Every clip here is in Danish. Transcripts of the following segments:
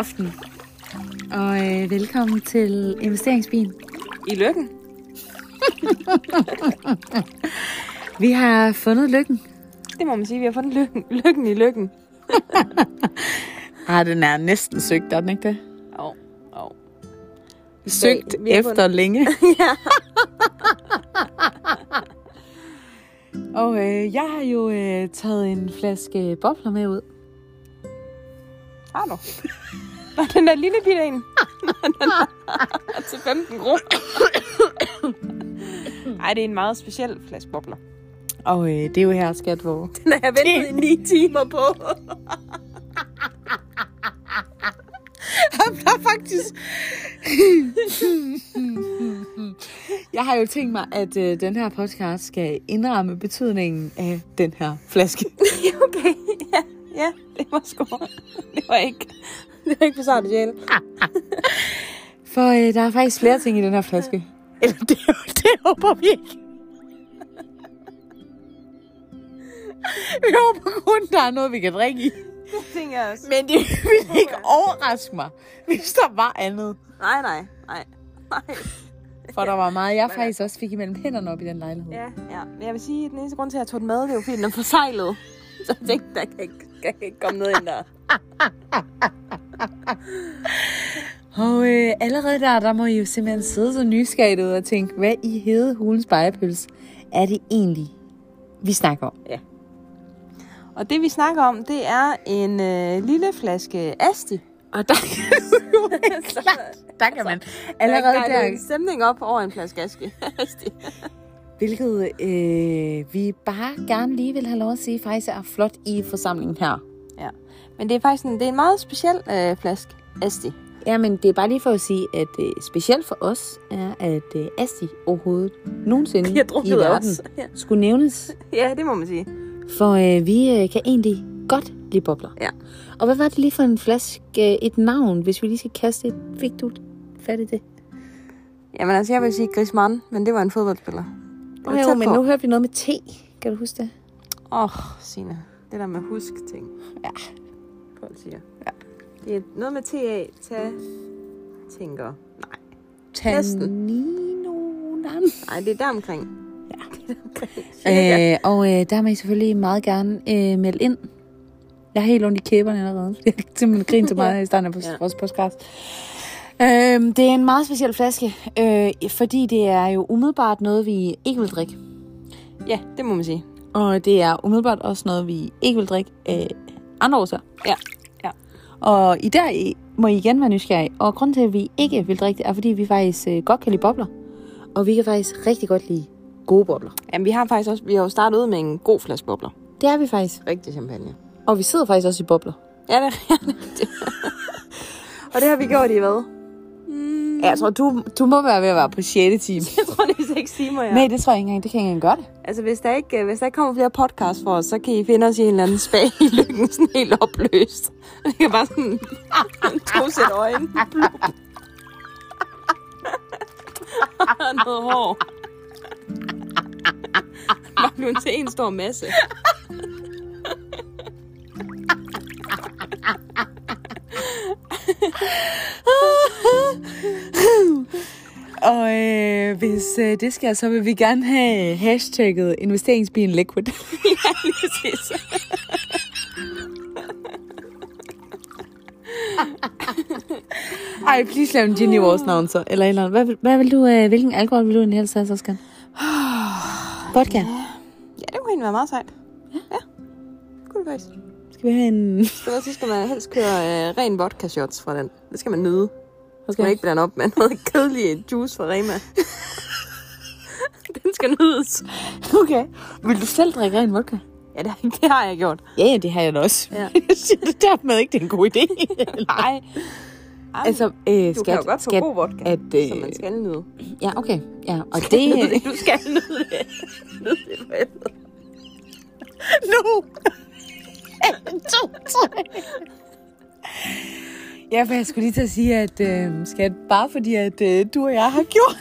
aften. Og øh, velkommen til Investeringsbien. I lykken. Vi har fundet lykken. Det må man sige. Vi har fundet lykken, lykken i lykken. Ah, den er næsten søgt, er den ikke det? Åh, åh. Søgt vi efter fundet- længe. Og øh, jeg har jo øh, taget en flaske bobler med ud. Har du? Nå, den der lille bitte en. Til 15 kroner. Ej, det er en meget speciel flaske bobler. Og øh, det er jo her, skat, hvor... Den har jeg ventet i 9 timer på. der er faktisk... jeg har jo tænkt mig, at øh, den her podcast skal indramme betydningen af den her flaske. okay, ja, ja, det var sgu... Det var ikke... Det var ikke for sart sjæl. For øh, der er faktisk flere ting i den her flaske. Eller det, det håber vi ikke. Vi håber kun, der er noget, vi kan drikke i. Det tænker jeg også. Men det vil ikke overraske mig, hvis der var andet. Nej, nej, nej. Nej. For der var meget, jeg faktisk også fik imellem hænderne op i den lejlighed. Ja, ja. Men jeg vil sige, at den eneste grund til, at jeg tog den med, det er jo fordi, den er forsejlet. Så jeg tænkte, der kan ikke, der kan ikke komme noget ind der. Og øh, allerede der, der må I jo simpelthen sidde så nysgerrigt ud og tænke, hvad i hede hulens spejepøls er det egentlig, vi snakker om? Og det, vi snakker om, det er en øh, lille flaske Asti. Og der kan klart, der kan man allerede der... der, en stemning op over en flaske. Asti. hvilket øh, vi bare gerne lige vil have lov at sige, faktisk er flot i forsamlingen her. Ja. Men det er faktisk en, det er en meget speciel øh, flaske Asti. Jamen, det er bare lige for at sige, at øh, specielt for os er, at øh, Asti overhovedet nogensinde i verden os. Ja. skulle nævnes. ja, det må man sige. For øh, vi øh, kan egentlig godt lide bobler. Ja. Og hvad var det lige for en flaske, øh, et navn, hvis vi lige skal kaste et? Fik du fat i det? Jamen altså, jeg vil sige Griezmann, men det var en fodboldspiller. Oh, jo, men på. nu hørte vi noget med T. Kan du huske det? Åh, oh, Signe. Det der med husk ting. Ja. Folk siger. Ja. Det er noget med TA. Ta tænker. Nej. Tanino. Nej, det er der omkring. Ja. Er. Øh, og øh, der må I selvfølgelig meget gerne øh, melde ind. Jeg har helt ondt i kæberne allerede. Jeg kan simpelthen grine til mig i starten af Ja. vores podcast. Øh, det er en meget speciel flaske, øh, fordi det er jo umiddelbart noget, vi ikke vil drikke. Ja, det må man sige. Og det er umiddelbart også noget, vi ikke vil drikke af andre årsager. Ja. Ja. Og i dag må I igen være nysgerrige. Og grunden til, at vi ikke vil drikke det, er, fordi vi faktisk øh, godt kan lide bobler. Og vi kan faktisk rigtig godt lide gode bobler. Jamen, vi har faktisk også, vi har jo startet ud med en god flaske bobler. Det er vi faktisk. Rigtig champagne. Og vi sidder faktisk også i bobler. Ja, det er rigtigt. Og det har vi gjort i hvad? Mm, Ja, jeg tror, du, du må være ved at være på 6. time. jeg tror, det er 6 timer, ja. Nej, det tror jeg ikke engang. Det kan jeg ikke engang det. Altså, hvis der, ikke, hvis der ikke kommer flere podcasts for os, så kan I finde os i en eller anden spag i lykken, sådan helt opløst. Vi kan bare sådan to sæt øjne. Noget hår. Bare blevet til en stor masse. Og øh, hvis øh, det sker, så vil vi gerne have hashtagget investeringsbilen liquid. ja, lige præcis. Ej, please lav en gin i vores navn så. Eller, eller hvad, vil- hvad vil du, øh, hvilken alkohol vil du egentlig helst have, så skal? Vodka. Ja, det kunne egentlig være meget sejt. Ja. ja. Det kunne det faktisk. Skal vi have en... Så, så skal man helst køre øh, ren vodka shots fra den. Det skal man nyde. Så skal Okay. man ikke blande op med noget kedelig juice fra Rema. den skal nydes. Okay. Vil du selv drikke ren vodka? Ja, det, det har jeg gjort. Ja, ja, det har jeg da også. Ja. Det dermed ikke, det er en god idé. Nej. altså, øh, du skat, kan jo godt få skat, god vodka, at, øh, som man skal nyde. Ja, okay. Ja, og det... du skal nyde det. Nyde det for helvede. nu! En, to, tre. Ja, for jeg skulle lige til at sige, at øh, skat, bare fordi at øh, du og jeg har gjort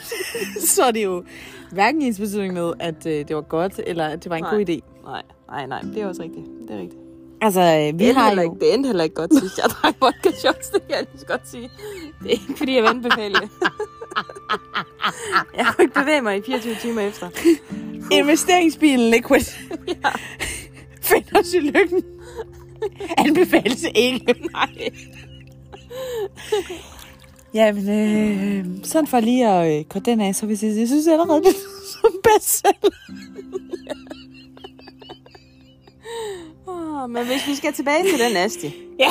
det, så er det jo hverken ens betydning med, at øh, det var godt, eller at det var en Nej. god idé. Nej, nej, nej. Det er også rigtigt. Det er rigtigt. Altså, øh, vi Det har jo... ikke, det endte heller ikke godt sidst. Jeg drak vodka shots, det kan jeg lige godt sige. Det er ikke, fordi jeg vil anbefale det. jeg kunne ikke bevæge mig i 24 timer efter. Investeringsbilen Liquid. ja. Find os i lykken. Anbefales ikke. Nej. Ja, men øh, sådan for lige at øh, korte den af, så vil jeg sige, jeg synes allerede, det er som bestseller. Oh, men hvis vi skal tilbage til den Asti. Ja.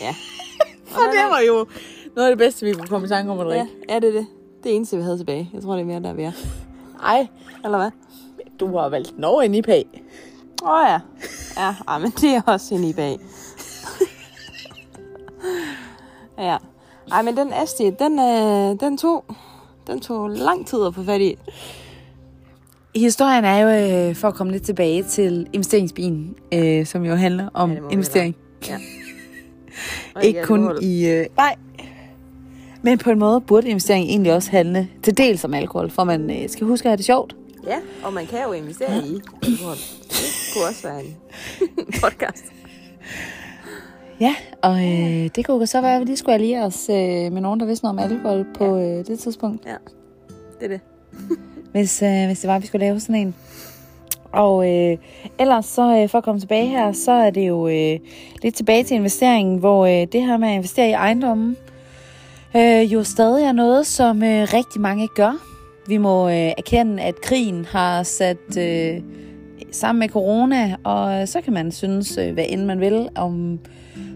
Ja. Og det var jo noget af det bedste, vi kunne komme i tanke om at Ja, drikke. er det det? Det er eneste, vi havde tilbage. Jeg tror, det er mere, der er ved Ej, Eller hvad? du har valgt Norge ind i pag. Åh oh, ja. Ja, men det er også en i bag. Ja. Ej, men den Asti, den, øh, den, tog, den tog lang tid at få fat i. Historien er jo, øh, for at komme lidt tilbage til investeringsbilen, øh, som jo handler om Ja, investering. Ja. Ikke kun i... Øh, nej. Men på en måde burde investering egentlig også handle til dels om alkohol, for man øh, skal huske at have det sjovt. Ja, og man kan jo investere i alkohol. Det kunne også være en podcast. Ja, og øh, det kunne så være, at vi lige skulle alliere os øh, med nogen, der vidste noget om alkohol på øh, det tidspunkt. Ja, det er det. hvis, øh, hvis det var, at vi skulle lave sådan en. Og øh, ellers så øh, for at komme tilbage her, så er det jo øh, lidt tilbage til investeringen, hvor øh, det her med at investere i ejendommen øh, jo stadig er noget, som øh, rigtig mange gør. Vi må øh, erkende, at krigen har sat øh, sammen med corona, og så kan man synes, øh, hvad end man vil, om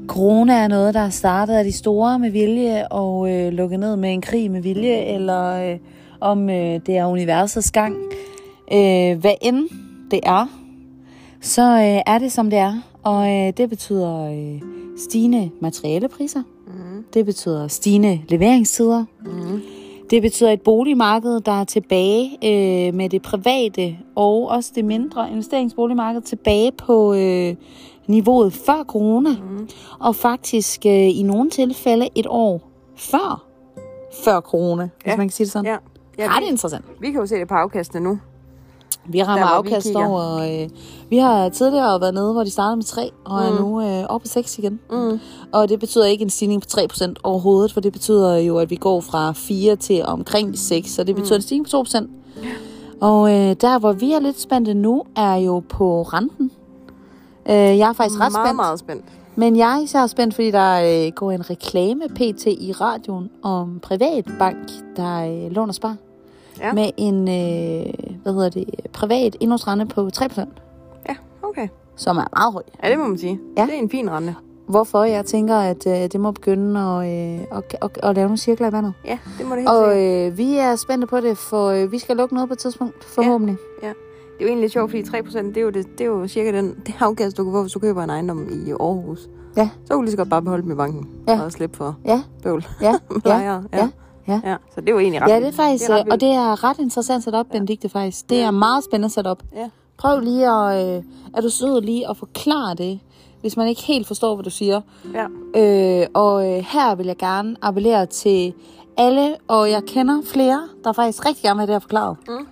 corona er noget, der er startet af de store med vilje og øh, lukket ned med en krig med vilje, eller øh, om øh, det er universets gang. Øh, hvad end det er, så øh, er det som det er, og øh, det betyder øh, stigende materialepriser. Mm. Det betyder stigende leveringstider. Mm. Det betyder et boligmarked, der er tilbage øh, med det private og også det mindre investeringsboligmarked tilbage på øh, niveauet før corona. Mm. Og faktisk øh, i nogle tilfælde et år før, før corona, hvis Ja. man kan sige det sådan. Ja. ja Ret vi, interessant. vi kan jo se det på afkastene nu. Vi rammer Der, vi afkast kigger. over... Øh, vi har tidligere været nede, hvor de startede med 3, og er Mm. nu øh, oppe på 6 igen. Mm. Og det betyder ikke en stigning på 3% overhovedet, for det betyder jo, at vi går fra 4 til omkring de 6, så det betyder en stigning på 2%. Og øh, der, hvor vi er lidt spændte nu, er jo på renten. Øh, jeg er faktisk ret meget, spændt. meget spændt. Men jeg er især spændt, fordi der øh, går en reklame pt. i radioen om privatbank, der øh, låner spar. Ja. Med en, øh, hvad hedder det, privat indlånsrente på 3%, Ja, okay. som er meget høj. Ja, det må man sige. Ja. Det er en fin rente. Hvorfor jeg tænker, at øh, det må begynde at, øh, at, at, at lave nogle cirkler i vandet. Ja, det må det helt Og sikkert. øh, vi er spændte på det, for øh, vi skal lukke noget på et tidspunkt, forhåbentlig. Det er jo egentlig sjovt, fordi 3% det er jo, det, det er jo cirka den, det afkast, du kan få, hvis du køber en ejendom i Aarhus. Ja. Så kan du lige så godt bare beholde dem i banken. Ja. Og slippe for Ja, bøvl. ja, ja, lejere. ja, ja. ja. Så det er jo egentlig ret ja, det er faktisk, det er øh, og det er ret interessant sat op, Benedikte, faktisk. Det er meget spændende sat op. Ja. Prøv lige at, øh, er du sød lige at forklare det, hvis man ikke helt forstår, hvad du siger. Ja. Øh, og øh, her vil jeg gerne appellere til alle, og jeg kender flere, der faktisk rigtig gerne vil have det her forklaret. Mm.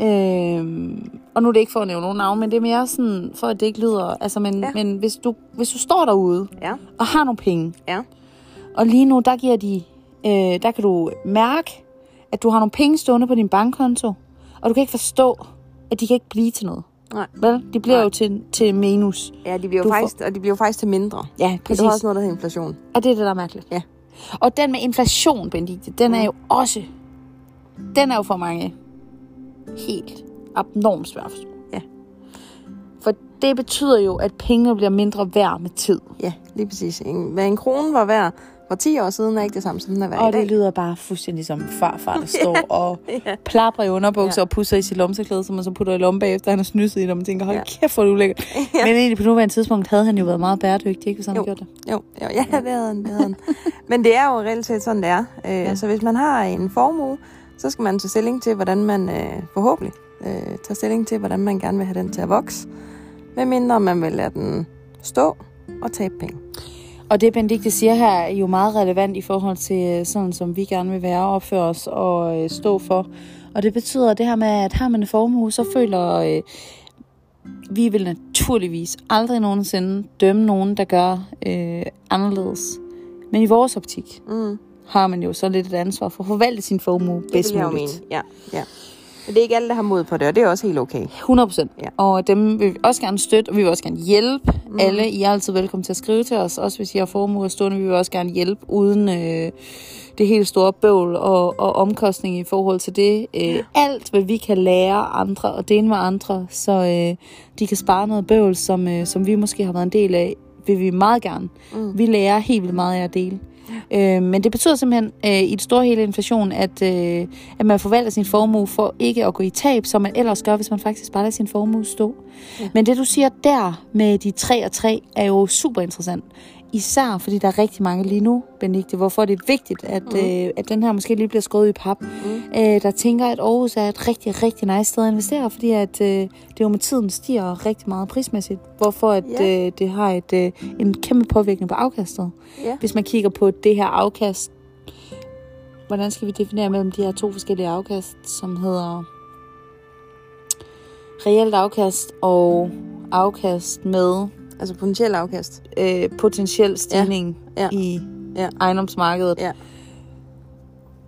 Øh, og nu er det ikke for at nævne nogen navn, men det er mere sådan, for at det ikke lyder... Altså, men, Ja. men hvis, du, hvis du står derude Ja. og har nogle penge, Ja. og lige nu, der giver de... Øh, der kan du mærke, at du har nogle penge stående på din bankkonto, og du kan ikke forstå, at de kan ikke blive til noget. Nej. Vel? De bliver Nej. Jo til, til minus. Ja, de bliver jo får- faktisk, og de bliver jo faktisk til mindre. Ja, præcis. du har også noget, der hedder inflation. Og det er det, der er mærkeligt. Ja. Og den med inflation, Benedikte, den er jo også... Den er jo for mange helt abnormt svær at. Ja. For det betyder jo, at pengene bliver mindre værd med tid. Ja, lige præcis. En, hvad en krone var værd for 10 år siden, er ikke det samme, som den er værd Og i dag. det lyder bare fuldstændig som farfar, der står og Ja. plapper i underbukser Ja. og pusser i sit lomseklæde, som man så putter i lommen bagefter, han har snyset i det, og man tænker, hold Ja. kæft, hvor er det ulækkert. Ja. Men egentlig på nuværende tidspunkt havde han jo været meget bæredygtig, ikke, hvis han Jo. gjort det. Jo, jo, ja, det havde han, det havde han. Men det er jo reelt set sådan, det er. Øh, ja. Så hvis man har en formue, så skal man tage stilling til, hvordan man øh, forhåbentlig øh, tager stilling til, hvordan man gerne vil have den til at vokse. Medmindre man vil lade den stå og tabe penge. Og det, Benedikte siger her, er jo meget relevant i forhold til øh, sådan, som vi gerne vil være og opføre os og øh, stå for. Og det betyder det her med, at har man en formue, så føler øh, vi vil naturligvis aldrig nogensinde dømme nogen, der gør øh, anderledes. Men i vores optik Mm. Har man jo så lidt et ansvar for at forvalte sin formue Det bedst muligt. mene. Ja, ja. Men det er ikke alle, der har mod på det, og det er også helt okay. 100 procent. Ja. Og dem vil vi også gerne støtte, og vi vil også gerne hjælpe mm. alle. I er altid velkommen til at skrive til os, også hvis I har formuer stående. Vi vil også gerne hjælpe uden øh, det helt store bøvl og, og omkostning i forhold til det. Øh, alt, hvad vi kan lære andre og dele med andre, så øh, de kan spare noget bøvl, som, øh, som vi måske har været en del af, vil vi meget gerne. Mm. Vi lærer helt vildt meget af at dele. Øh, men det betyder simpelthen øh, i det store hele inflation, at, øh, at man forvalter sin formue for ikke at gå i tab, som man ellers gør, hvis man faktisk bare lader sin formue stå. Ja. Men det du siger der med de 3 og 3 er jo super interessant. Især fordi der er rigtig mange lige nu, Benedikte, hvorfor det er vigtigt, at, mm. øh, at den her måske lige bliver skåret i pap. Mm. Øh, der tænker, at Aarhus er et rigtig, rigtig nice sted at investere, fordi at, øh, det jo med tiden stiger rigtig meget prismæssigt, hvorfor at, Ja. øh, det har et, øh, en kæmpe påvirkning på afkastet. Ja. Hvis man kigger på det her afkast, hvordan skal vi definere mellem de her to forskellige afkast, som hedder reelt afkast og afkast med Altså potentiel afkast. øh, potentiel stigning Ja. Ja. i Ja. ejendomsmarkedet. Ja.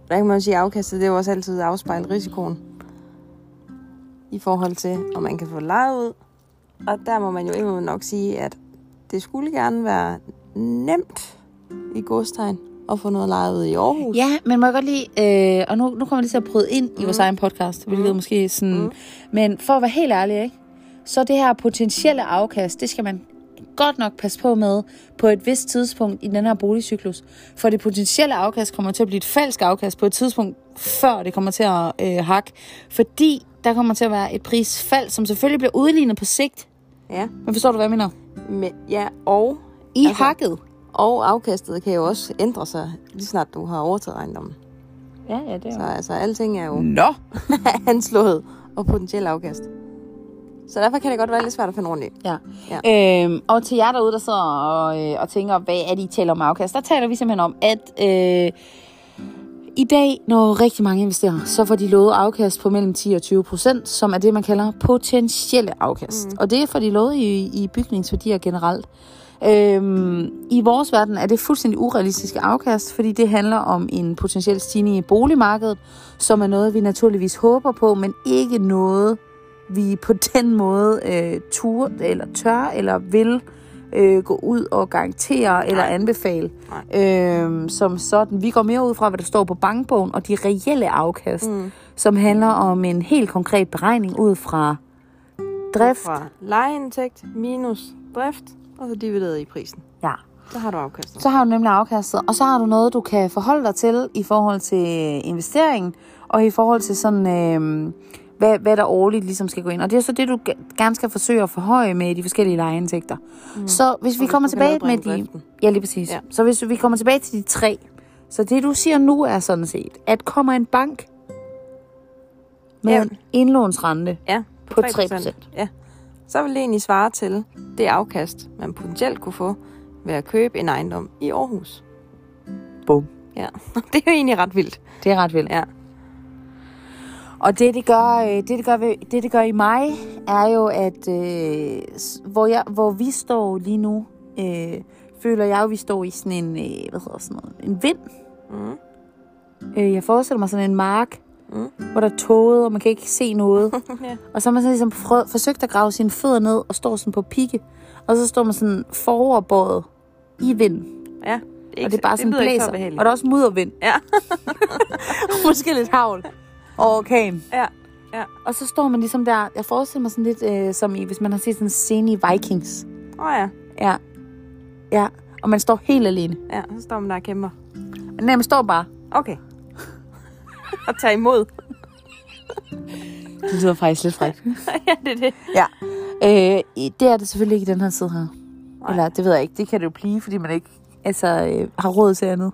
Der kan man jo sige, at afkastet det er jo også altid afspejlet risikoen. I forhold til, om man kan få lejet ud. Og der må man jo endnu nok sige, at det skulle gerne være nemt i godstegn at få noget lejet ud i Aarhus. Ja, men må jeg godt lige, øh, og nu, nu kommer jeg lige til at bryde ind i vores egen podcast, hvilket Mm. måske sådan, Mm. men for at være helt ærlig, ikke? så det her potentielle afkast, det skal man godt nok passe på med på et vist tidspunkt i den her boligcyklus. For det potentielle afkast kommer til at blive et falsk afkast på et tidspunkt, før det kommer til at øh, hakke. Fordi der kommer til at være et prisfald, som selvfølgelig bliver udlignet på sigt. ja. Men forstår du, hvad jeg mener? Men, ja og, I Altså- hakket. og afkastet kan jo også ændre sig, lige snart du har overtaget ejendommen. Ja, ja, det Så altså, alting er jo Nå! anslået og potentiel afkast. Så derfor kan det godt være lidt svært at finde rundt i. Ja. ja. Øhm, og til jer derude, der sidder og, øh, og tænker, hvad er det, I taler om afkast? Der taler vi simpelthen om, at øh, i dag, når rigtig mange investerer, så får de lovet afkast på mellem 10 og 20 procent, som er det, man kalder potentielle afkast. Mm. Og det er for de lovet i, i bygningsværdier generelt. Øhm, I vores verden er det fuldstændig urealistiske afkast, fordi det handler om en potentiel stigning i boligmarkedet, som er noget, vi naturligvis håber på, men ikke noget, vi på den måde øh, tur eller tør eller vil øh, gå ud og garantere eller anbefale. Øh, som sådan. Vi går mere ud fra, hvad der står på bankbogen og de reelle afkast, mm. som handler om en helt konkret beregning ud fra drift. Fra lejeindtægt minus drift, og så divideret i prisen. Ja. Så har du afkastet. Så har du nemlig afkastet, og så har du noget, du kan forholde dig til i forhold til investeringen, og i forhold til sådan, øh, hvad, hvad der årligt ligesom skal gå ind. Og det er så det, du ge- gerne skal forsøge at forhøje med de forskellige lejeindtægter. Mm. Så hvis vi kommer tilbage med de... driften. Ja, lige præcis. Ja. Så hvis vi kommer tilbage til de tre, så det du siger nu er sådan set, at kommer en bank med Ja. en indlånsrente Ja, på 3%. Ja. Så vil det egentlig svare til det afkast, man potentielt kunne få ved at købe en ejendom i Aarhus. Bum. Ja, det er jo egentlig ret vildt. Det er ret vildt. Ja. Og det, det gør, øh, det, det gør, det, det gør i mig, er jo, at øh, hvor, jeg, hvor vi står lige nu, øh, føler jeg jo, at vi står i sådan en, øh, hvad hedder sådan noget, en vind. Mm. Øh, jeg forestiller mig sådan en mark, Mm. hvor der er tåget, og man kan ikke se noget. ja. og så har man så ligesom frø, forsøgt at grave sine fødder ned og står sådan på pigge. Og så står man sådan foroverbøjet i vind. ja. Det er, og det er bare sådan lyder ikke så blæser. Og der er også muddervind. Ja. Måske lidt havl. Og orkan. Ja. Ja. Og så står man ligesom der, jeg forestiller mig sådan lidt øh, som i, hvis man har set sådan en scene i Vikings. Åh oh, ja. Ja. Ja. Og man står helt alene. Ja, så står man der og kæmper. Nej, man står bare. Okay. og tage imod. Det lyder faktisk lidt frækt. ja, det er det. ja. Øh, det er det selvfølgelig ikke i den her tid her. Nej. Eller det ved jeg ikke. Det kan det jo blive, fordi man ikke altså, øh, har råd til andet.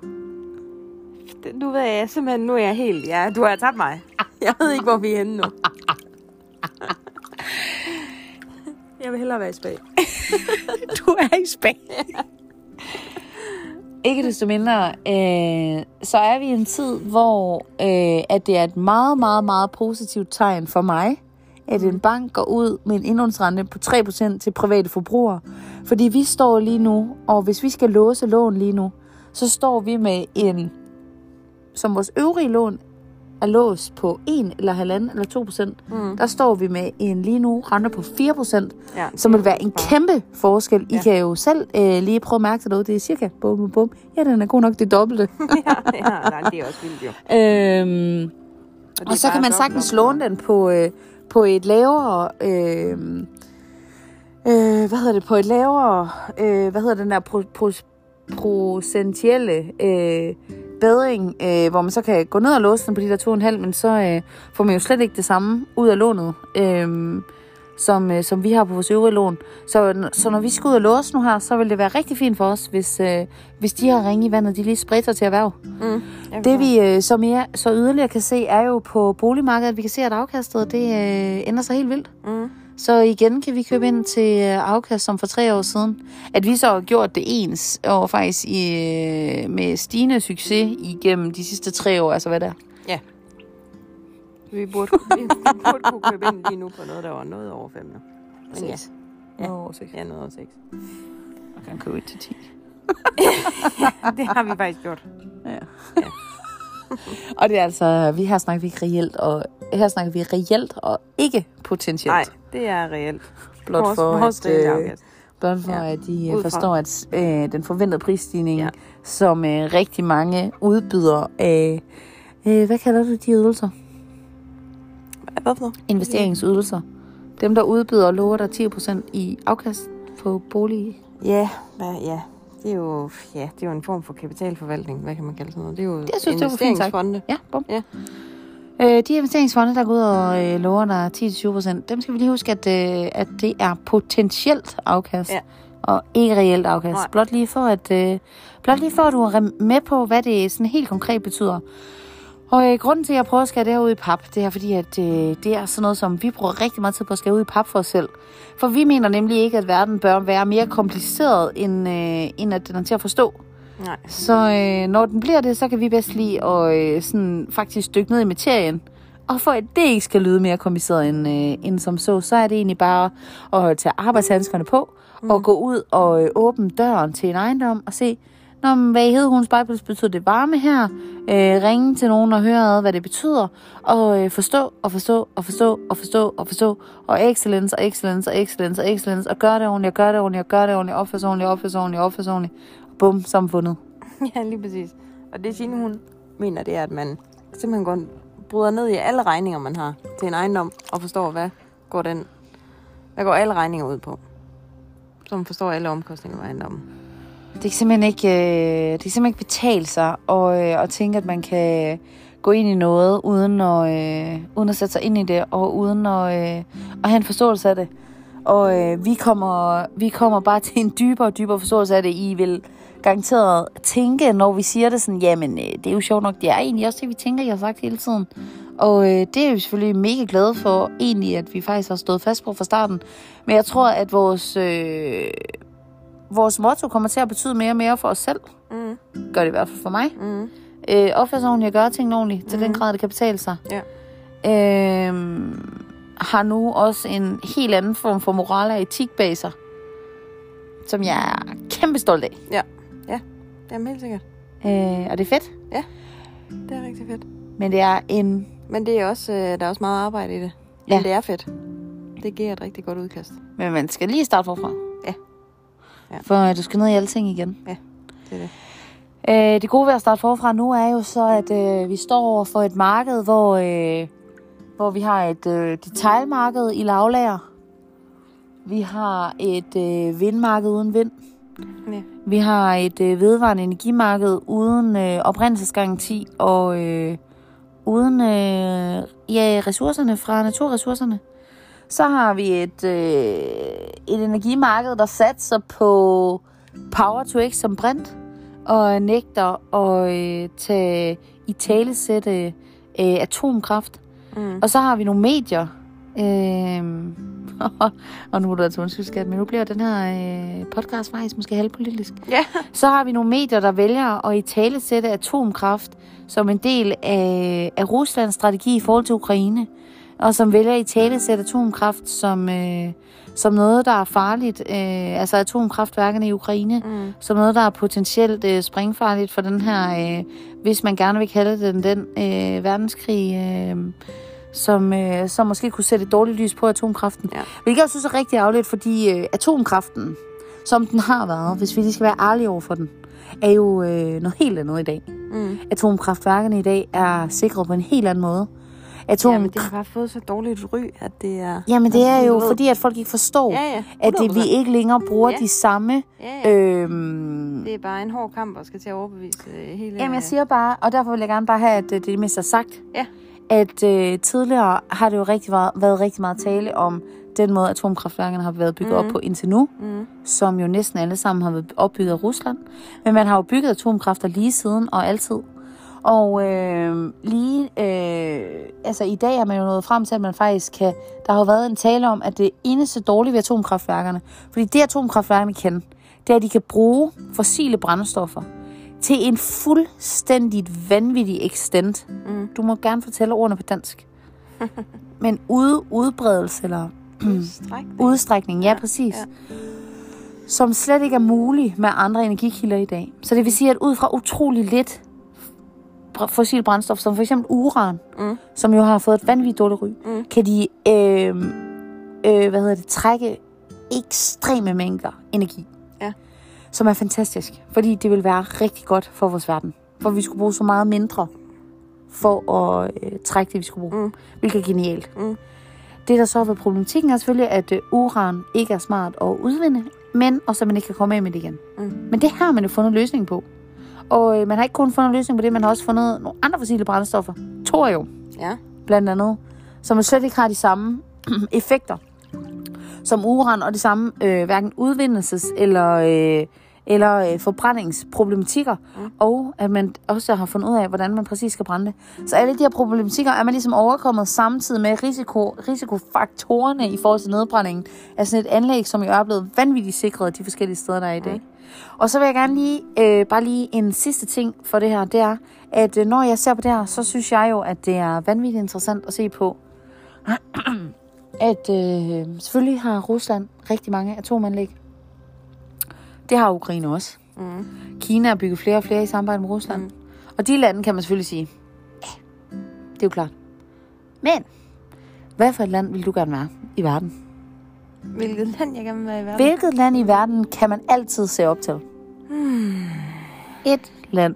det. Nu ved jeg simpelthen, nu er jeg helt... Ja, du har tabt mig. Jeg ved ikke, hvor vi er henne nu. jeg vil hellere være i spag. du er i spag. Ikke desto mindre, øh, så er vi i en tid, hvor øh, at det er et meget, meget, meget positivt tegn for mig, at en bank går ud med en indlånsrente på 3% til private forbrugere. Fordi vi står lige nu, og hvis vi skal låse lån lige nu, så står vi med en, som vores øvrige lån er låst på 1 eller 1,5 eller 2 procent, Mm. der står vi med en lige nu rente på 4 procent, Ja, som vil være en kæmpe forskel. I Ja. kan jo selv øh, lige prøve at mærke det derude. Det er cirka bum, bum, bum. Ja, den er god nok det dobbelte. ja, ja, nej, det er også vildt jo. øhm, og er så kan man sagtens låne den på, øh, på et lavere... Øh, øh, hvad hedder det? På et lavere... Øh, hvad hedder den der pro, pro, procentielle øh, bedring, øh, hvor man så kan gå ned og låse den på de der 2,5, men så øh, får man jo slet ikke det samme ud af lånet, øh, som, øh, som vi har på vores øvrige lån. Så, så når vi skal ud og låse nu her, så vil det være rigtig fint for os, hvis, øh, hvis de her ringe i vandet, de lige spritter til erhverv. Mm. Det vi øh, så, mere, så yderligere kan se, er jo på boligmarkedet, vi kan se, at afkastet det øh, ændrer sig helt vildt. Mm. Så igen kan vi købe ind til øh, afkast som for tre år siden. At vi så har gjort det ens, og faktisk i, øh, med stigende succes igennem de sidste tre år, altså hvad der. Vi burde, vi, vi burde kunne købe ind lige nu på noget, der var noget over 5. Men ja. Ja. Nå, seks. ja, noget over 6. Man kan købe ind til 10. det har vi faktisk gjort. Og det er altså, vi her snakker vi ikke reelt, og her snakker vi reelt og ikke potentielt. Nej, det er reelt. blot vores, for, vores at, øh. Blot for, Ja. at de øh, Ud fra- forstår, at øh, den forventede prisstigning, ja. Som øh, rigtig mange udbyder af, øh, hvad kalder du de ydelser? Hvad for? Investeringsydelser. Dem, der udbyder og lover dig 10% i afkast på bolig. Ja, hvad, ja. Det er jo, ja, det er jo en form for kapitalforvaltning. Hvad kan man kalde sådan noget? Det er jo Det synes jeg var fint sagt. investeringsfonde. Ja, bum. Ja. Øh, de investeringsfonde, der går ud og øh, lover dig 10-20%, dem skal vi lige huske, at, øh, at det er potentielt afkast. Ja. Og ikke reelt afkast. Nej. Blot lige for, at, øh, blot lige for, at du er med på, hvad det sådan helt konkret betyder. Og øh, grunden til, at jeg prøver at skære det her ud i pap, det er fordi, at øh, det er sådan noget, som vi bruger rigtig meget tid på at skære ud i pap for os selv. For vi mener nemlig ikke, at verden bør være mere kompliceret, end, øh, end at den er til at forstå. Nej. Så øh, når den bliver det, så kan vi bedst lide at øh, sådan, faktisk dykke ned i materien. Og for at det ikke skal lyde mere kompliceret end, øh, end som så, så er det egentlig bare at tage arbejdshandskerne på mm. og gå ud og øh, åbne døren til en ejendom og se, Nå, men hvad i hun Bibles betyder det varme her? Øh, ringe til nogen og høre ad, hvad det betyder. Og øh, forstå og forstå og forstå og forstå og forstå. Og excellence og excellence og excellence og excellence. Og gør det ordentligt og gør det ordentligt og gør det ordentligt. Opføre ordentligt, opføre ordentligt, opføre sig ordentligt. Bum, samfundet. Ja, lige præcis. Og det Signe, hun mener, det er, at man simpelthen går, bryder ned i alle regninger, man har til en ejendom, og forstår, hvad går, den, hvad går alle regninger ud på. Så man forstår alle omkostninger ved ejendommen. Det kan simpelthen ikke, øh, det kan simpelthen ikke betale sig og, øh, og tænke, at man kan gå ind i noget, uden at, øh, uden at sætte sig ind i det, og uden at, øh, at have en forståelse af det. Og øh, vi, kommer, vi kommer bare til en dybere og dybere forståelse af det. I vil garanteret tænke, når vi siger det sådan, jamen øh, det er jo sjovt nok, det er egentlig også det, vi tænker, jeg har sagt hele tiden. Og øh, det er vi selvfølgelig mega glade for, egentlig, at vi faktisk har stået fast på fra starten. Men jeg tror, at vores, øh, vores motto kommer til at betyde mere og mere for os selv. Mm. Gør det i hvert fald for mig. Mm. Øh, opføre sig ordentligt og gøre ting ordentligt, til den grad, det kan betale sig. Ja. Øh, har nu også en helt anden form for moral og etik bag sig, som jeg er kæmpe stolt af. Jamen helt sikkert. Øh, og det er fedt, Det er rigtig fedt. men det er en... Men det er også, øh, der er også meget arbejde i det. Ja. Men det er fedt. Det giver et rigtig godt udkast. Men man skal lige starte forfra. Ja. Ja. For øh, du skal ned i alting igen. Det er det. Øh, det gode ved at starte forfra nu er jo så, at øh, vi står over for et marked, hvor, øh, hvor vi har et øh, detailmarked i lavlager. Vi har et øh, vindmarked uden vind. Ja. Vi har et øh, vedvarende energimarked uden øh, oprindelsesgaranti og øh, uden øh, ja, ressourcerne fra naturressourcerne. Så har vi et, øh, et energimarked, der satser på power to x som brint og nægter at øh, tage i talesætte øh, atomkraft. Mm. Og så har vi nogle medier. Øh, og nu er du altså undskyld, men nu bliver den her øh, podcast faktisk måske halvpolitisk. Ja. Så har vi nogle medier, der vælger at i tale sætte atomkraft som en del af, af Ruslands strategi i forhold til Ukraine. Og som vælger i tale sæt atomkraft som, øh, som noget, der er farligt. Øh, altså atomkraftværkerne i Ukraine, Mm. som noget, der er potentielt øh, springfarligt for den her, øh, hvis man gerne vil kalde den, den øh, verdenskrig, øh, som, øh, som måske kunne sætte et dårligt lys på atomkraften. Ja. Hvilket jeg synes er rigtig ærgerligt, fordi øh, atomkraften, som den har været, hvis vi lige skal være ærlige over for den, er jo øh, noget helt andet i dag. Mm. Atomkraftværkerne i dag er sikret på en helt anden måde. Atom... Ja, men det har bare fået så dårligt ry, at det er... Jamen, det er jo fordi, at folk ikke forstår, Ja, ja. at det, vi 100%. ikke længere bruger Ja. de samme... Ja, ja. Øhm, Det er bare en hård kamp, og skal til at overbevise øh, hele... Jamen, jeg siger bare, og derfor vil jeg gerne bare have, at øh, det er det mest er sagt, Ja. at øh, tidligere har det jo rigtig været, været rigtig meget tale om den måde, atomkraftværkerne har været bygget mm. op på indtil nu, Mm. som jo næsten alle sammen har været opbygget af Rusland. Men man har jo bygget atomkræfter lige siden og altid. Og øh, lige, øh, altså i dag er man jo nået frem til, at man faktisk kan, der har jo været en tale om, at det eneste dårlige ved atomkraftværkerne, fordi det atomkraftværkerne kan, det er, at de kan bruge fossile brændstoffer til en fuldstændigt vanvittig ekstent. Mm. Du må gerne fortælle ordene på dansk. Men ud, udbredelse eller udstrækning, ja, Ja, præcis. ja. Som slet ikke er mulig med andre energikilder i dag. Så det vil sige, at ud fra utrolig lidt br- fossil brændstof, som for eksempel uran, Mm. som jo har fået et vanvittigt dårligt ry, Mm. kan de øh, øh, hvad hedder det, trække ekstreme mængder energi. Ja. Som er fantastisk, fordi det vil være rigtig godt for vores verden. For vi skulle bruge så meget mindre for at øh, trække det, vi skulle bruge. Mm. Hvilket er genialt. Mm. Det, der så har været problematikken, er selvfølgelig, at øh, uran ikke er smart at udvinde, men også at man ikke kan komme af med det igen. Mm. Men det har man jo fundet en løsning på. Og øh, man har ikke kun fundet en løsning på det, man har også fundet nogle andre fossile brændstoffer. Thorium, Ja. blandt andet, som slet ikke har de samme effekter som uran, og de samme øh, hverken udvindelses- eller, øh, eller øh, forbrændingsproblematikker, mm. og at man også har fundet ud af, hvordan man præcis skal brænde det. Så alle de her problematikker er man ligesom overkommet samtidig med risiko, risikofaktorerne i forhold til nedbrændingen af sådan et anlæg, som jo er blevet vanvittigt sikret de forskellige steder, der er i dag. Og så vil jeg gerne lige, øh, bare lige en sidste ting for det her, det er, at øh, når jeg ser på det her, så synes jeg jo, at det er vanvittigt interessant at se på, at øh, selvfølgelig har Rusland rigtig mange atomanlæg. Det har Ukraine også. Mm. Kina har bygget flere og flere i samarbejde med Rusland. Mm. Og de lande kan man selvfølgelig sige, ja, det er jo klart. Men, hvad for et land vil du gerne være i verden? Hvilket land jeg gerne vil være i verden? Hvilket land i verden kan man altid se op til? Hmm. Et land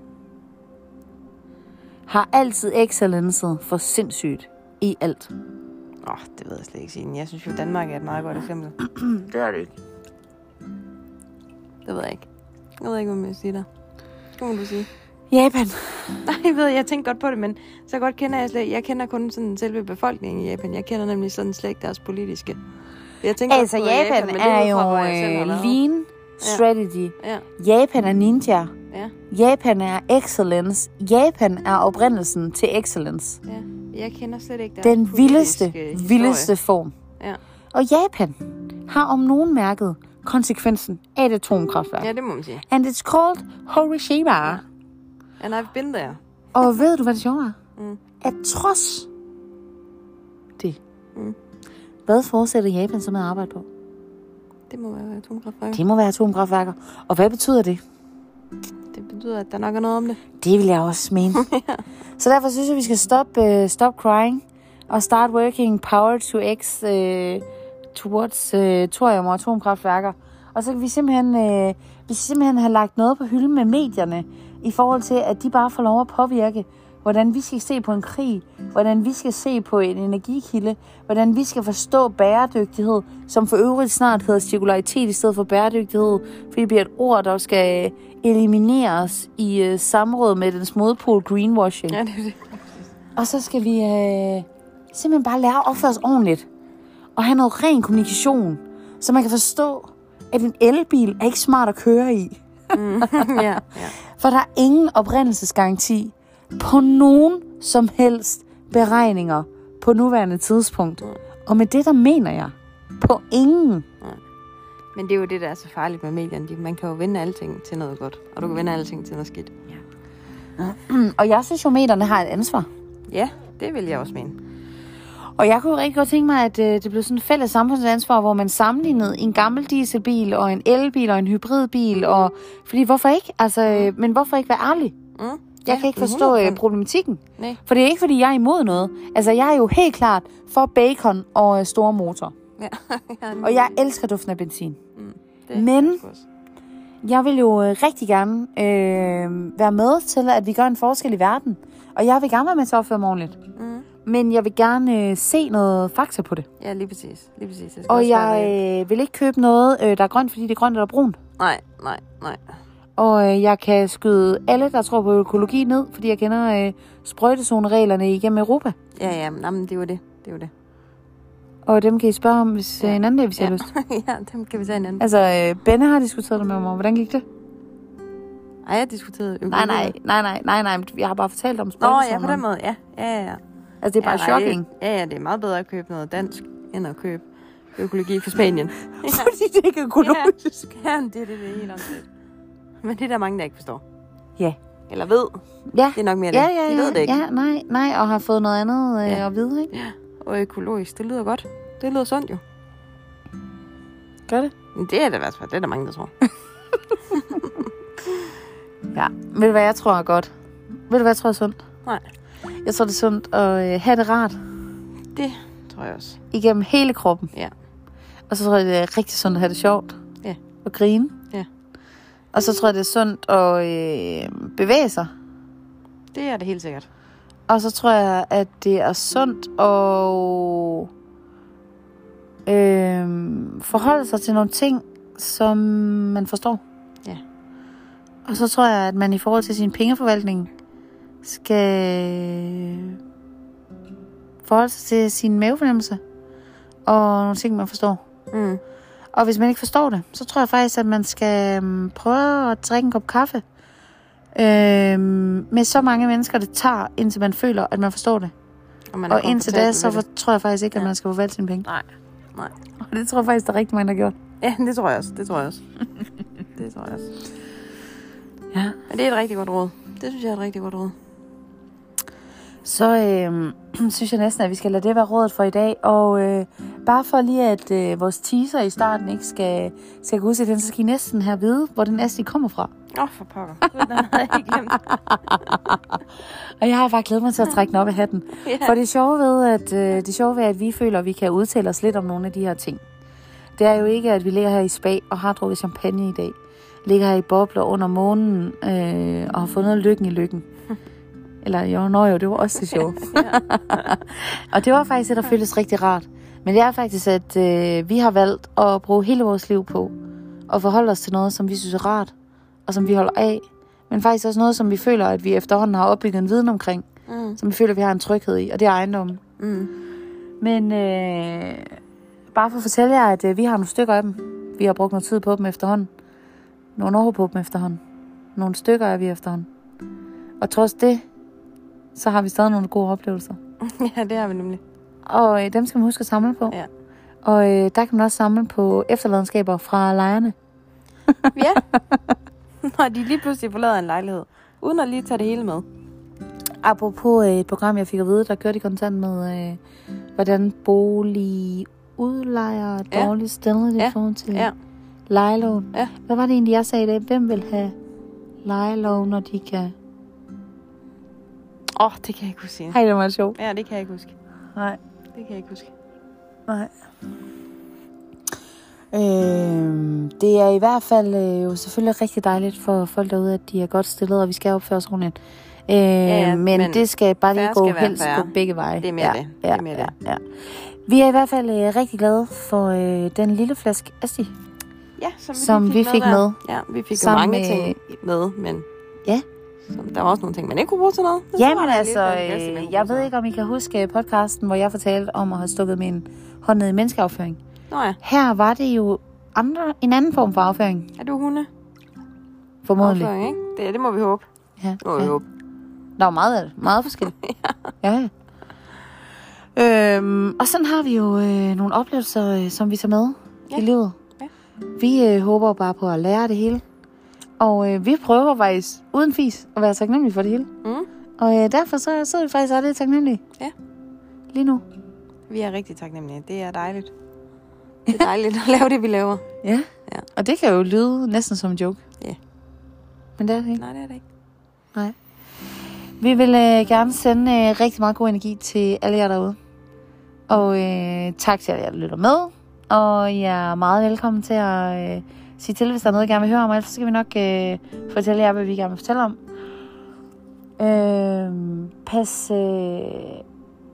har altid excellencet for sindssygt i alt. Åh, oh, det ved jeg slet ikke sige. Jeg synes jo, Danmark er et meget godt eksempel. Det er det ikke. Det ved jeg ikke. Jeg ved ikke, hvad jeg vil sige der. Hvad må du sige? Japan. Nej, jeg ved, jeg tænkte godt på det, men så godt kender jeg slet Jeg kender kun sådan selve befolkningen i Japan. Jeg kender nemlig sådan slet ikke deres politiske. Jeg tænker Altså, på Japan, det er jo øh, lean strategy. Ja, Japan er ninja. ja, Japan er excellence. Japan er oprindelsen til excellence. ja. Jeg kender slet ikke deres Den vildeste, historie. vildeste form. Ja. Og Japan har om nogen mærket konsekvensen af et atomkraftværk. ja, det må man sige. And it's called Hiroshima. And I've been there. Og ved du, hvad det sjove er? Mm. At trods det, Mm. Hvad fortsætter Japan så med at arbejde på? Det må være atomkraftværker. Det må være atomkraftværker. Og hvad betyder det? Det betyder, at der nok er noget om det. Det vil jeg også mene. Så derfor synes jeg, vi skal stop, uh, stop crying og start working power to X uh, towards uh, thorium og atomkraftværker. Og så kan vi simpelthen, uh, vi simpelthen have lagt noget på hylden med medierne i forhold til, at de bare får lov at påvirke, hvordan vi skal se på en krig, hvordan vi skal se på en energikilde, hvordan vi skal forstå bæredygtighed, som for øvrigt snart hedder cirkularitet i stedet for bæredygtighed, fordi det bliver et ord, der skal elimineres i øh, samråd med dens modpol greenwashing. Ja, det er det. Og så skal vi øh, simpelthen bare lære at opføre os ordentligt. Og have noget ren kommunikation, så man kan forstå, at en elbil er ikke smart at køre i. ja, ja. For der er ingen oprindelsesgaranti på nogen som helst beregninger på nuværende tidspunkt. Og med det, der mener jeg på ingen. Men det er jo det, der er så farligt med medierne. Man kan jo vende alting til noget godt, og du kan vende alting til noget skidt. Og jeg synes jo, medierne har et ansvar. Ja, det vil jeg også mene. Og jeg kunne rigtig godt tænke mig, at øh, det blev sådan et fælles samfundsansvar, hvor man sammenlignede en gammel dieselbil og en elbil og en hybridbil. Og, fordi hvorfor ikke? Altså, øh, men hvorfor ikke være ærlig? Mm. Jeg kan ikke forstå øh, problematikken. Nej. For det er ikke, fordi jeg er imod noget. Altså, jeg er jo helt klart for bacon og øh, store motor. Ja. Og jeg elsker duften af benzin. Det Men-. Jeg vil jo øh, rigtig gerne øh, være med til, at vi gør en forskel i verden. Og jeg vil gerne være med til at opføre ordentligt. Mm. Men jeg vil gerne øh, se noget fakta på det. Ja, lige præcis. Lige præcis. Det skal Og jeg øh, vil ikke købe noget, øh, der er grønt, fordi det er grønt eller brunt. Nej, nej, nej. Og øh, jeg kan skyde alle, der tror på økologi ned, fordi jeg kender øh, sprøjtezonereglerne igennem Europa. Ja, ja, men, jamen, det er jo det. Det er jo det. Og dem kan I spørge om hvis, ja. Ja. en anden dag, hvis ja. Ja. har lyst. ja, dem kan vi tage en anden. Altså, øh, Benne har diskuteret det med mig. Hvordan gik det? Ej, jeg diskuterede økologi. Nej, nej, nej, nej, nej, nej. Jeg har bare fortalt om Nå, sprøjtezonerne. ja, på den måde, ja. Ja, ja, ja. Altså, det er bare ja, nej, shocking. Ja, ja, det er meget bedre at købe noget dansk, end at købe økologi fra Spanien. Fordi det ikke er økologisk. Ja, det er det, det er helt omstændigt. Men det er der mange, der ikke forstår. Ja. Eller ved. Ja. Det er nok mere Ja, det. ja, De ja, ved det ikke. ja, nej, nej, og har fået noget andet øh, Ja. at vide, ikke? Og økologisk, det lyder godt. Det lyder sundt jo. Gør det? Det er det i hvert fald. Det er der mange, der tror. Ja. Ved du, hvad jeg tror er godt? Ved du, hvad jeg tror er sundt? Nej. Jeg tror, det er sundt at øh, have det rart Det tror jeg også. igennem hele kroppen. Ja. Og så tror jeg, det er rigtig sundt at have det sjovt. Ja. Og grine. Og så tror jeg, det er sundt at øh, bevæge sig. Det er det helt sikkert. Og så tror jeg, at det er sundt at øh, forholde sig til nogle ting, som man forstår. Ja. Og så tror jeg, at man i forhold til sin pengeforvaltning skal forholde sig til sin mavefornemmelse og nogle ting, man forstår. Mm. Og hvis man ikke forstår det, så tror jeg faktisk, at man skal øhm, prøve at drikke en kop kaffe. Øhm, med så mange mennesker, det tager, indtil man føler, at man forstår det. Og, man Og indtil da, så for... tror jeg faktisk ikke, at Ja. man skal forvalte sine penge. Nej. Nej. Og det tror jeg faktisk, der er rigtig mange, der har gjort. Ja, det tror jeg også. Det tror jeg også. det tror jeg også. Ja. Men det er et rigtig godt råd. Det synes jeg er et rigtig godt råd. Så øhm, synes jeg næsten, at vi skal lade det være rådet for i dag. Og øh, bare for lige, at øh, vores teaser i starten ikke skal, skal gå ud til den, så skal I næsten have at vide, hvor den næste kommer fra. Åh, oh, for pokker. Den havde jeg glemt. Og jeg har bare glædet mig til at trække den op af hatten. Ja. For det sjove ved, at, øh, det sjove ved, at vi føler, at vi kan udtale os lidt om nogle af de her ting. Det er jo ikke, at vi ligger her i spa og har drukket champagne i dag. Ligger her i bobler under månen øh, og har fundet lykken i lykken. Eller jo, nå jo, det var også det sjove. og det var faktisk det, der føltes rigtig rart. Men det er faktisk, at øh, vi har valgt at bruge hele vores liv på at forholde os til noget, som vi synes er rart, og som vi holder af. Men faktisk også noget, som vi føler, at vi efterhånden har opbygget en viden omkring Mm. som vi føler, vi har en tryghed i, og det er ejendommen. Mm. Men øh, bare for at fortælle jer, at øh, vi har nogle stykker af dem. Vi har brugt noget tid på dem efterhånden. Nogle år på dem efterhånden. Nogle stykker er vi efterhånden. Og trods det, så har vi stadig nogle gode oplevelser. ja, det har vi nemlig. Og øh, dem skal man huske at samle på. Ja. Og øh, der kan man også samle på efterladenskaber fra lejerne. Ja. Når de lige pludselig forlader en lejlighed. Uden at lige tage det hele med. Apropos øh, et program, jeg fik at vide, der kørte i kontant med, øh, hvordan boligudlejere er Ja. dårligt stillet i Ja. forhold til Ja. lejelån. Ja. Hvad var det egentlig, jeg sagde i dag? Hvem vil have lejelån, når de kan... Åh, oh, det kan jeg ikke huske. Hej, det var sjovt. Ja, det kan jeg ikke huske. Nej. Det kan jeg ikke huske. Nej. Øh, det er i hvert fald øh, jo selvfølgelig rigtig dejligt for folk derude, at de er godt stillet, og vi skal opføre os ordentligt. Øh, ja, men, men det skal bare lige gå være helst fair. gå begge veje. Det er mere ja, det. Ja, Det er mere ja, det. Ja. Vi er i hvert fald øh, rigtig glade for øh, den lille flaske Asti, Ja, som vi, som lige vi fik der. med. Ja, vi fik jo mange med- ting med, men... Ja. Så der var også nogle ting, man ikke kunne bruge til noget. Var Jamen altså, man øh, jeg ved ikke, om I kan huske podcasten, hvor jeg fortalte om at have stukket min hånd ned i menneskeafføring. Nå ja, Her var det jo andre, en anden form for afføring, er du hunde? formodentlig. Afføring, ikke? Det, det må vi håbe. Ja, Det må vi ja. håbe. Der var meget det. Meget forskelligt. ja. ja. Øhm, og sådan har vi jo øh, nogle oplevelser, øh, som vi tager med Ja. i livet. Ja. Vi øh, håber bare på at lære det hele. Og øh, vi prøver faktisk uden fis at være taknemmelige for det hele. Mm. Og øh, derfor så, så er vi faktisk også lidt taknemmelige. Ja. Lige nu. Vi er rigtig taknemmelige. Det er dejligt. Det er dejligt at lave det, vi laver. Ja. Ja. Og det kan jo lyde næsten som en joke. Ja. Men det er det ikke. Nej, det er det ikke. Nej. Vi vil øh, gerne sende øh, rigtig meget god energi til alle jer derude. Og øh, tak til alle jer, der lytter med. Og I er meget velkommen til at øh, sige til, hvis der er noget, I gerne vil høre om. Ellers skal vi nok øh, fortælle jer, hvad vi gerne vil fortælle om. Øh, pas, øh,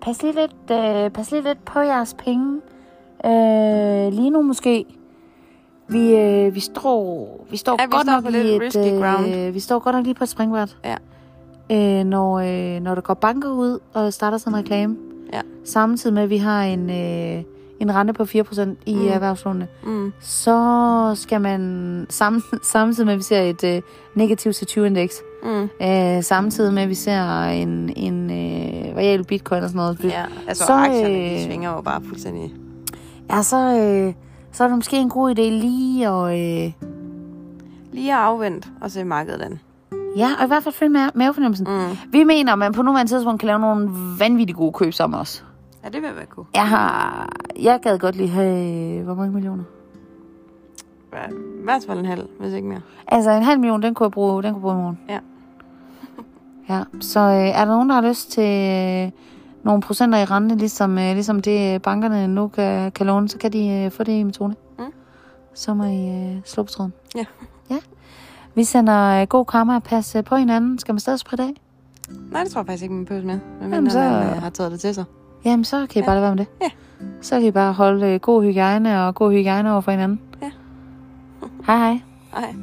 pas, lige lidt, øh, pas lige lidt på jeres penge. Øh, lige nu måske. Vi, øh, vi står, vi står Ja, vi godt står nok på i et, risky ground. øh, vi står godt nok lige på et springbræt. Ja. Øh, når, øh, når der går banker ud og starter sådan en reklame. Ja. Samtidig med, at vi har en, øh, en rente på 4% i Mm. erhvervslånene, Mm. så skal man sam, samtidig med, at vi ser et øh, negativt C20-indeks, Mm. øh, samtidig med, at vi ser en, en øh, variabel bitcoin og sådan noget, Ja, altså Så, aktierne, de øh, svinger jo bare fuldstændig. ja, så, øh, så er det måske en god idé lige at... Øh, Lige at afvente og se markedet an. ja, og i hvert fald følge med mavefornemmelsen. Mm. Vi mener, at man på nuværende tidspunkt kan lave nogle vanvittigt gode køb sammen os. Ja, det vil være cool. Jeg har... Jeg gad godt lige have... Hvor mange millioner? Ja, I hvert fald en halv, hvis ikke mere. Altså, en halv million, den kunne jeg bruge, den kunne jeg bruge i morgen. Ja. ja, så øh, er der nogen, der har lyst til øh, nogle procenter i rente, ligesom, øh, ligesom det øh, bankerne nu kan, kan låne, så kan de øh, få det i metode. Mm. Så må I øh, slå på tråden. Ja. ja. Vi sender øh, god karma og passe på hinanden. Skal man stadig spritte af? Nej, det tror jeg faktisk ikke, man behøver med. Men Jamen, så... så- man øh, har taget det til sig. Jamen, så kan I Ja. bare lade være med det. Ja. Så kan I bare holde øh, god hygiejne og god hygiejne over for hinanden. Ja. Hej hej. Nej.